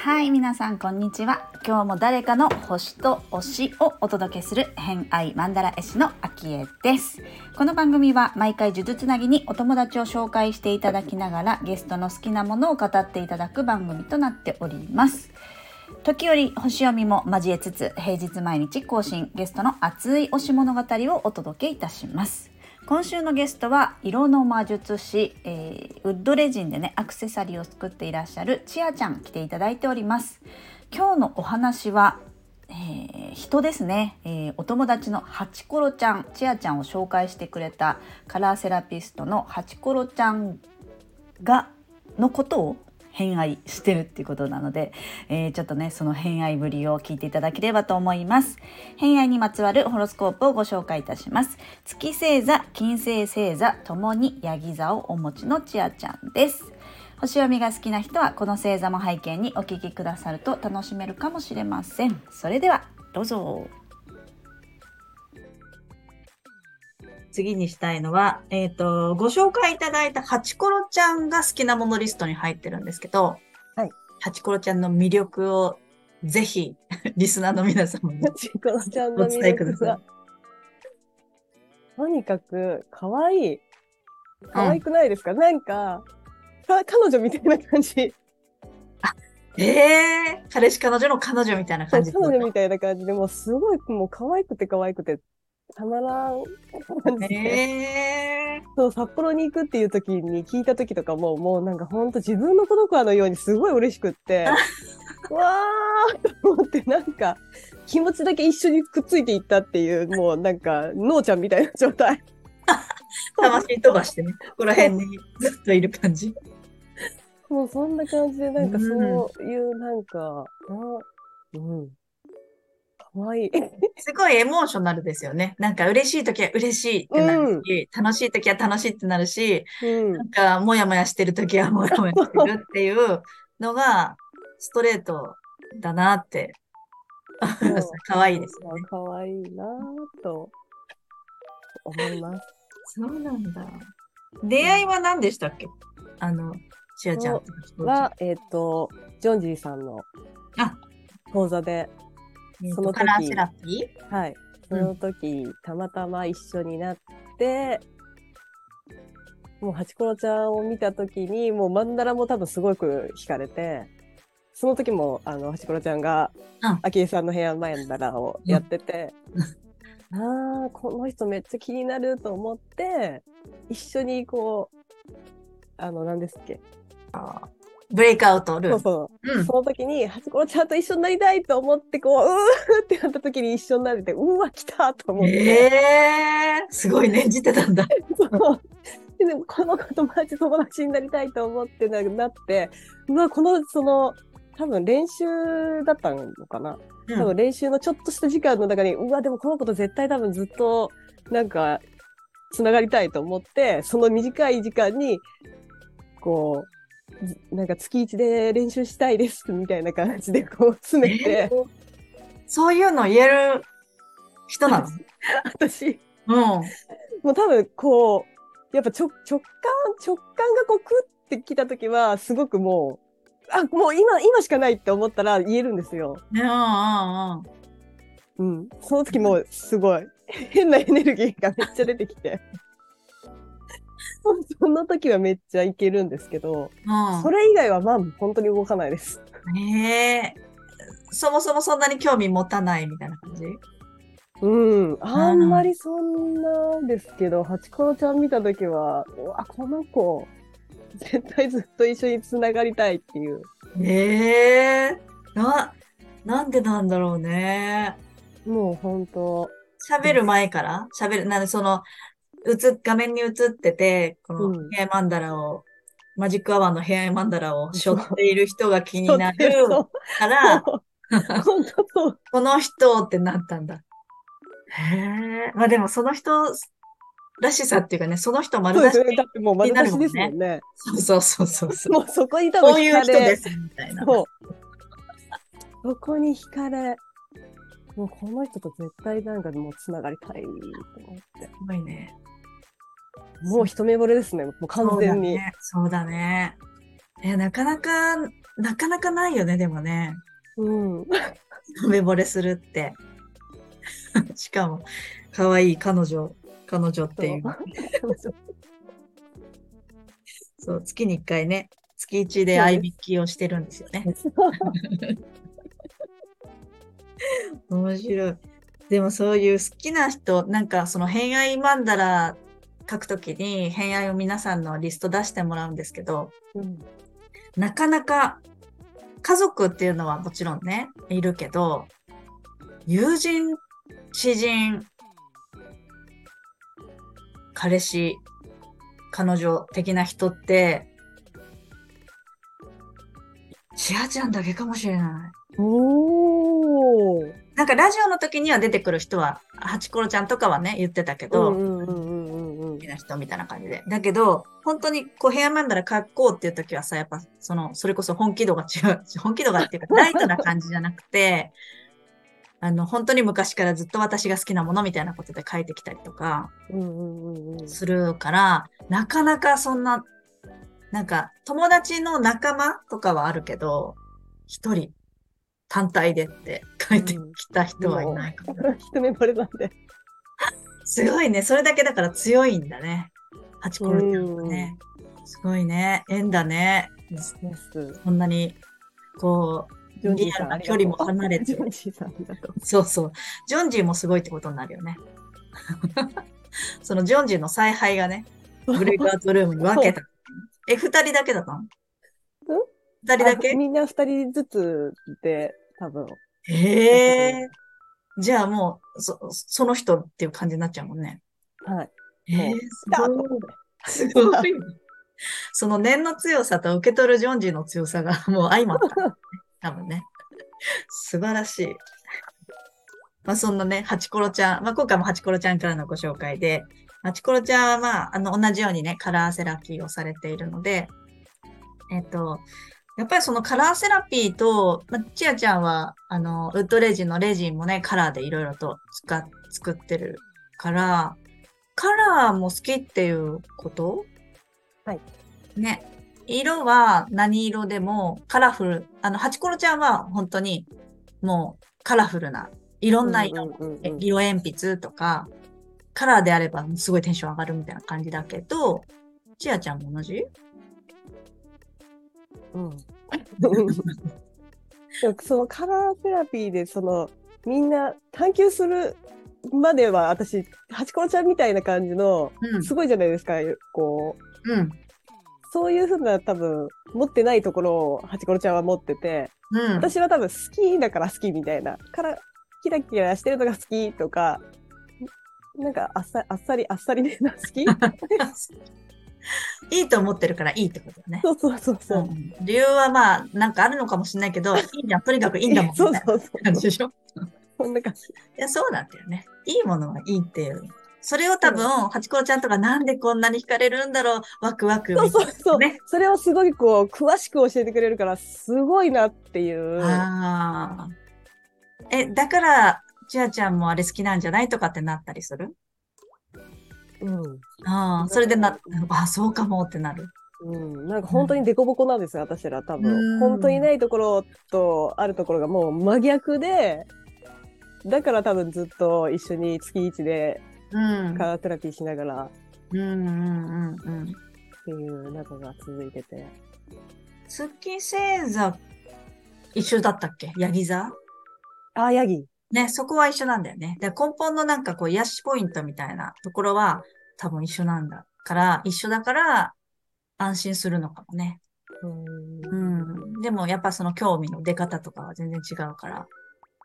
はい皆さんこんにちは。今日も誰かの星と推しをお届けする偏愛マンダラ絵師のあきえです。この番組は毎回呪術つなぎにお友達を紹介していただきながらゲストの好きなものを語っていただく番組となっております。時折星読みも交えつつ平日毎日更新ゲストの熱い推し物語をお届けいたします。今週のゲストは色の魔術師、えー、ウッドレジンでねアクセサリーを作っていらっしゃるちあちゃん来ていただいております。今日のお話は、えー、人ですね、えー、お友達のハチコロちゃんちあちゃんを紹介してくれたカラーセラピストのハチコロちゃんがのことを偏愛してるっていうことなので、えー、ちょっとねその偏愛ぶりを聞いていただければと思います。偏愛にまつわるホロスコープをご紹介いたします。月星座金星星座ともにヤギ座をお持ちのちあちゃんです。星読みが好きな人はこの星座も背景にお聞きくださると楽しめるかもしれません。それではどうぞ。次にしたいのは、えっ、ー、と、ご紹介いただいたハチコロちゃんが好きなものリストに入ってるんですけど、はい。ハチコロちゃんの魅力をぜひ、リスナーの皆様にハチコロちゃんの魅力は、とにかく、可愛い。可愛くないですか、うん、なんか、か、彼女みたいな感じ。あ、ええー、彼氏彼女の彼女みたいな感じ。彼女みたいな感じで、もうすごい、もう可愛くて可愛くて、たまらん感じで、えー、そう札幌に行くっていう時に聞いた時とかももうなんかほんと自分の子供のようにすごい嬉しくって わーと思ってなんか気持ちだけ一緒にくっついていったっていうもうなんかのうちゃんみたいな状態。魂飛ばしてねここら辺にずっといる感じ。もうそんな感じでなんかそういうなんか、うん、うん。かわいい。すごいエモーショナルですよね。なんか嬉しい時は嬉しいってなるし、うん、楽しい時は楽しいってなるし、うん、なんかもやもやしてる時はもやもやしてるっていうのがストレートだなってかわいいですよね。かわいいなと思います。そうなんだ。出会いは何でしたっけ？あの、しあちゃんは、えっ、ー、と、ジョンジーさんの講座でその時、カラーセラピー？はい。その時、うん、たまたま一緒になって、もうハチコロちゃんを見た時に、もうマンダラも多分すごく惹かれて、その時も、あの、ハチコロちゃんが、あきえさんの部屋マンダラをやってて、うん、ああ、この人めっちゃ気になると思って、一緒にこう、あの、何ですっけ？あブレイクアウトルーム。そうそう。うん、その時に、はちころちゃんと一緒になりたいと思って、こう、うーってなった時に一緒になれて、うわ、来たと思って。えー、すごい念じてたんだ。そう。でも、この子友達、友達になりたいと思ってななって、うわ、この、その、多分練習だったのかな。うん、多分練習のちょっとした時間の中に、うわ、でもこの子と絶対多分ずっと、なんか、つながりたいと思って、その短い時間に、こう、なんか月一で練習したいですみたいな感じでこう詰めて、えー、そういうの言える人なの？私、うん、もう多分こうやっぱ直直感直感がこうクッてきた時はすごくもうあもう今今しかないって思ったら言えるんですよ。うん、その時もうすごい。変なエネルギーがめっちゃ出てきて。その時はめっちゃいけるんですけど、うん、それ以外はまあ本当に動かないです。えー、そもそもそんなに興味持たないみたいな感じ？うん、あんまりそんなですけど、ハチコロちゃん見た時は、あ、この子、絶対ずっと一緒につながりたいっていう。ええー、な、なんでなんだろうね。もう本当喋る前から？喋る、なんでその、映、画面に映ってて、このヘアマンダラを、うん、マジックアワーのヘアマンダラを背負っている人が気になるから、この人ってなったんだ。へえ。まあでもその人らしさっていうかね、そその人丸出しだってもう丸出しですもんね。そうそうそうそう。もうそこに多分こういう人ですみたいな。そう。そこに惹かれ、もうこの人と絶対なんかもうつながりたいと思って。すごいね。もう一目惚れですね、もう完全に。そうだね。だね。え、なかなか、なかなかないよね、でもね。うん。一目惚れするって。しかも、可愛い彼女、彼女っていう。そう、月に1回ね、月1で合いびきをしてるんですよね。面白い。でもそういう好きな人、なんかその偏愛マンダラ書くときに偏愛を皆さんのリスト出してもらうんですけど、うんなかなか家族っていうのはもちろんね、いるけど、友人、知人、彼氏、彼女的な人って、ちあちゃんだけかもしれない。おー。なんかラジオの時には出てくる人は、ハチコロちゃんとかはね、言ってたけど、うんうんうんな人みたいな感じで。だけど、本当にこうヘアマンダラ書こうっていう時はさ、やっぱその、それこそ本気度が違う。本気度がっていうか、ライトな感じじゃなくて、あの、本当に昔からずっと私が好きなものみたいなことで書いてきたりとかするから、なかなかそんな、なんか友達の仲間とかはあるけど、一人単体でって書いてきた人はいないかも。一目惚れなんで。すごいね。それだけだから強いんだね。ハチコロちゃんはね。すごいね。縁だね。こんなに、こう、リアルな距離も離れてジョンジーさんありがとう。そうそう。ジョンジーもすごいってことになるよね。そのジョンジーの采配がね、ブレイクアウトルームに分けた。え、二人だけだったの？二人だけ？あみんな二人ずつで、多分。へえ。じゃあもう、そ、その人っていう感じになっちゃうもんね。はい。えー、すごい。すごいね。その念の強さと受け取るジョンジーの強さがもう相まった、ね。多分ね。素晴らしい。まあそんなね、ハチコロちゃん、まあ今回もハチコロちゃんからのご紹介で、ハチコロちゃんはまあ、あの、同じようにね、カラーセラピーをされているので、えっと、やっぱりそのカラーセラピーと、まあ、チアちゃんは、あの、ウッドレジンのレジンもね、カラーでいろいろと使っ、作ってるから、カラーも好きっていうこと？はい。ね。色は何色でもカラフル。あの、ハチコロちゃんは本当にもうカラフルな、いろんな色、色鉛筆とか、カラーであればすごいテンション上がるみたいな感じだけど、チアちゃんも同じ？うん。でもそのカラーセラピーで、その、みんな探求するまでは、私、ハチコロちゃんみたいな感じの、うん。すごいじゃないですか、こう、うん。そういうふうな多分、持ってないところをハチコロちゃんは持ってて、うん。私は多分好きだから好きみたいな、から、キラキラしてるのが好きとか、なんかあっさあっさり、あっさりめな好き？いいと思ってるからいいってことだね。そうそうそうそう。うん理由はまあ、なんかあるのかもしれないけど、いいじゃん、とにかくいいんだもん、そいうなそうそう。感じでしょ？そんな感じ。いや、そうなんだよね。いいものはいいっていう。それを多分、ハチコロちゃんとかなんでこんなに惹かれるんだろう、ワクワクみたそいうな。そうそう。ね。それをすごいこう、詳しく教えてくれるから、すごいなっていう。ああ。え、だから、ちあちゃんもあれ好きなんじゃないとかってなったりする？うん。ああ、それでな、あそうかもってなる。うん、なんか本当にデコボコなんですよ、私ら多うん分。本当にないところとあるところがもう真逆で、だから多分ずっと一緒に月一でうん。カラーテラピーしながらっうんうんうんうん。ていう仲が続いてて。月星座、一緒だったっけ？ヤギ座？あ、ヤギ。ね、そこは一緒なんだよね。で根本のなんかこう、癒しポイントみたいなところは多分一緒なんだから、一緒だから安心するのかもね。うんうん。でもやっぱその興味の出方とかは全然違うから、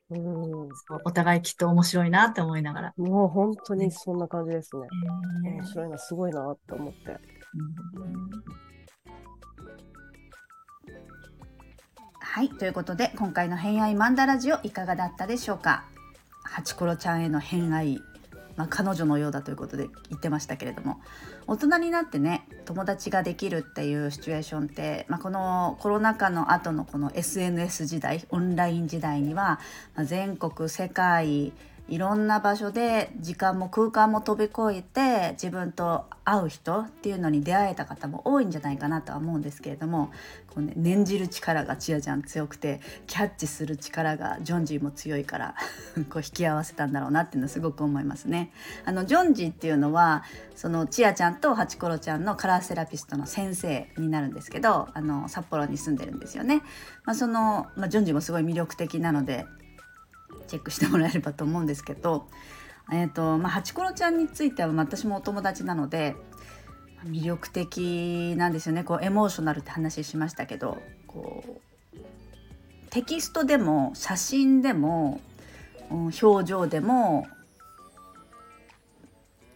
うんお互いきっと面白いなって思いながら。もう本当にそんな感じですね。えー面白いな、すごいなって思って。うんはい、ということで今回の偏愛マンダラジオいかがだったでしょうか？ハチコロちゃんへの偏愛まあ、彼女のようだということで言ってましたけれども大人になってね友達ができるっていうシチュエーションって、まあ、このコロナ禍の後のこの SNS 時代オンライン時代には、まあ、全国世界いろんな場所で時間も空間も飛び越えて自分と会う人っていうのに出会えた方も多いんじゃないかなとは思うんですけれどもこう、ね、念じる力がチアちゃん強くてキャッチする力がジョンジーも強いから こう引き合わせたんだろうなっていうのはすごく思いますね。あのジョンジーっていうのはそのチアちゃんとハチコロちゃんのカラーセラピストの先生になるんですけどあの札幌に住んでるんですよね。まあ、その、まあ、ジョンジーもすごい魅力的なのでチェックしてもらえればと思うんですけど、えーとまあ、ハチコロちゃんについては私もお友達なので魅力的なんですよね。こうエモーショナルって話しましたけどこうテキストでも写真でも表情でも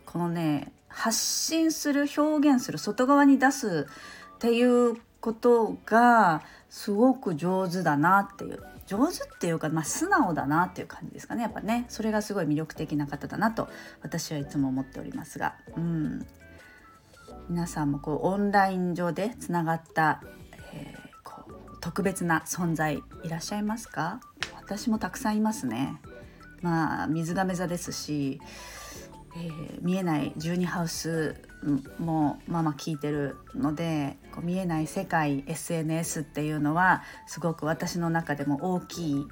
このね発信する表現する外側に出すっていうことがすごく上手だなっていう。上手っていうか、まあ、素直だなっていう感じですかねやっぱね。それがすごい魅力的な方だなと私はいつも思っておりますが、うん、皆さんもこうオンライン上でつながった、えー、こう特別な存在いらっしゃいますか？私もたくさんいますね。まあ水亀座ですし、えー、見えない12ハウスもまあまあ聞いてるのでこう見えない世界 SNS っていうのはすごく私の中でも大きい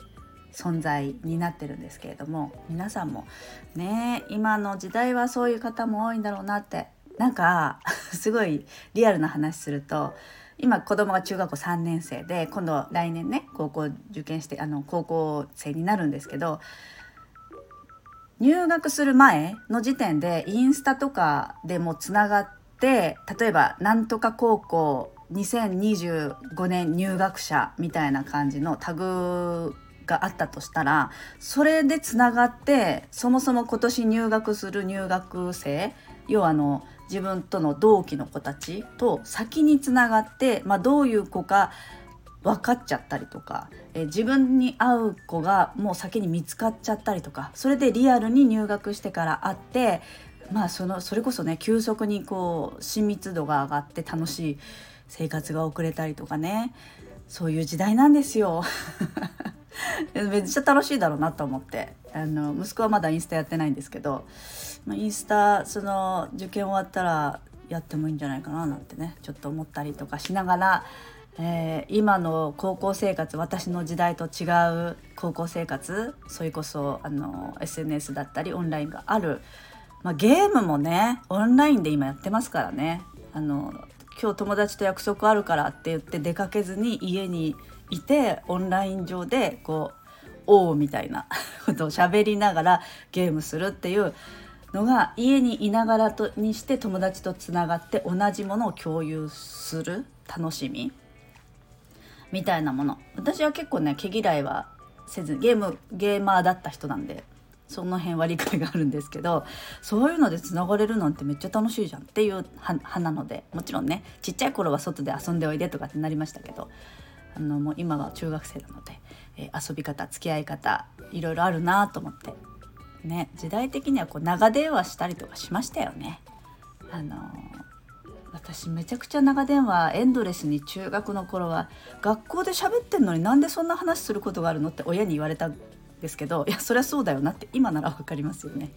存在になってるんですけれども皆さんもね今の時代はそういう方も多いんだろうなってなんか すごいリアルな話すると今子供が中学校3年生で今度来年ね高校受験してあの高校生になるんですけど入学する前の時点でインスタとかでもつながって例えばなんとか高校2025年入学者みたいな感じのタグがあったとしたらそれでつながってそもそも今年入学する入学生要はあの自分との同期の子たちと先につながって、まあ、どういう子か分かっちゃったりとか、えー、自分に合う子がもう先に見つかっちゃったりとかそれでリアルに入学してから会ってまあそのそれこそね急速にこう親密度が上がって楽しい生活が送れたりとかねそういう時代なんですよ。めっちゃ楽しいだろうなと思ってあの息子はまだインスタやってないんですけど、まあ、インスタその受験終わったらやってもいいんじゃないかななんてねちょっと思ったりとかしながらえー、今の高校生活私の時代と違う高校生活それこそあの SNS だったりオンラインがある、まあ、ゲームもねオンラインで今やってますからね。あの今日友達と約束あるからって言って出かけずに家にいてオンライン上でこう「おう」みたいなことを喋りながらゲームするっていうのが家にいながらとにして友達とつながって同じものを共有する楽しみ。みたいなもの私は結構ね毛嫌いはせずゲームゲーマーだった人なんでその辺は理解があるんですけどそういうのでつながれるなんてめっちゃ楽しいじゃんっていう派なのでもちろんねちっちゃい頃は外で遊んでおいでとかってなりましたけどあのもう今は中学生なので、えー、遊び方付き合い方いろいろあるなと思ってね時代的にはこう長電話したりとかしましたよね。あのー私めちゃくちゃ長電話エンドレスに中学の頃は学校で喋ってんのになんでそんな話することがあるのって親に言われたんですけどいやそりゃそうだよなって今なら分かりますよね。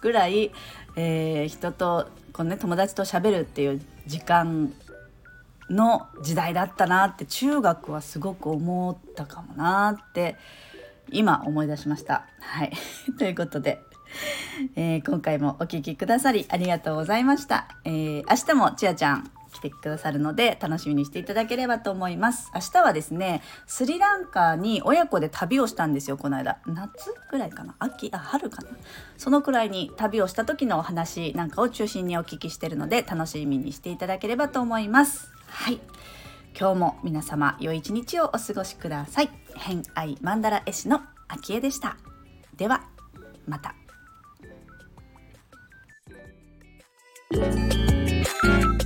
ぐらい、えー、人とこの、ね、友達と喋るっていう時間の時代だったなって中学はすごく思ったかもなって今思い出しました。はい ということで えー、今回もお聴きくださりありがとうございました。えー、明日もちあちゃん来てくださるので楽しみにしていただければと思います。明日はですね、スリランカに親子で旅をしたんですよ、この間。夏ぐらいかな？秋、あ、春かな？そのくらいに旅をした時のお話なんかを中心にお聞きしてるので楽しみにしていただければと思います。はい。今日も皆様良い一日をお過ごしください。偏愛マンダ絵師の秋江でした。では、また。Thank you.